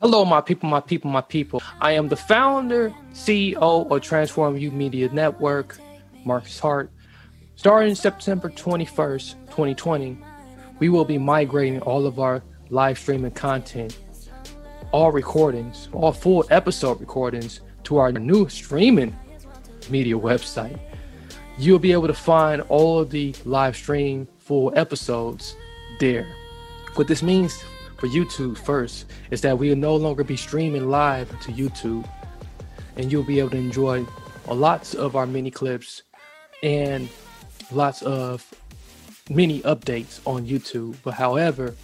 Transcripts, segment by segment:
Hello, my people, my people, my people. I am the founder, CEO of Transform You Media Network, Marcus Hart. Starting September 21st, 2020, we will be migrating all of our live streaming content, all recordings, all full episode recordings to our new streaming media website. You'll be able to find all of the live stream full episodes there. What this means for YouTube first is that we will no longer be streaming live to YouTube, and you'll be able to enjoy lots of our mini clips and lots of mini updates on YouTube. But however,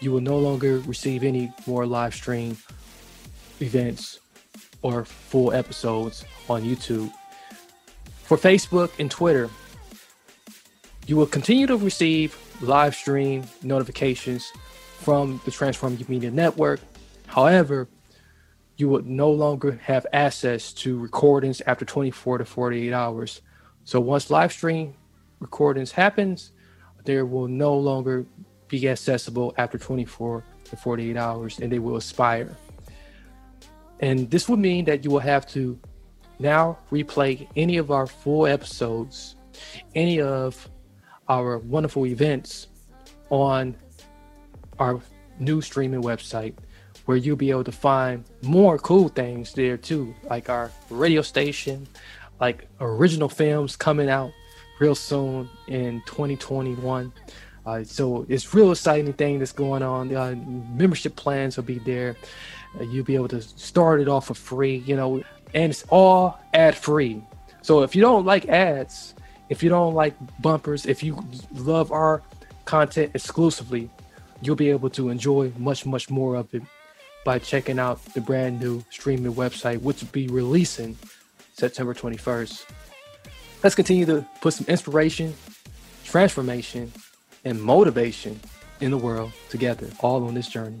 you will no longer receive any more live stream events or full episodes on YouTube. For Facebook and Twitter, you will continue to receive live stream notifications from the Transform Media Network. However, you would no longer have access to recordings after 24 to 48 hours. So once live stream recordings happens, there will no longer be accessible after 24 to 48 hours and they will expire. And this would mean that you will have to now replay any of our full episodes, any of our wonderful events on our new streaming website where you'll be able to find more cool things there too, like our radio station, like original films coming out real soon in 2021. Uh, so it's real exciting thing that's going on. Uh, membership plans will be there. Uh, you'll be able to start it off for free, you know, and it's all ad free. So if you don't like ads, if you don't like bumpers, if you love our content exclusively, you'll be able to enjoy much, much more of it by checking out the brand new streaming website, which will be releasing September 21st. Let's continue to put some inspiration, transformation, and motivation in the world together, all on this journey.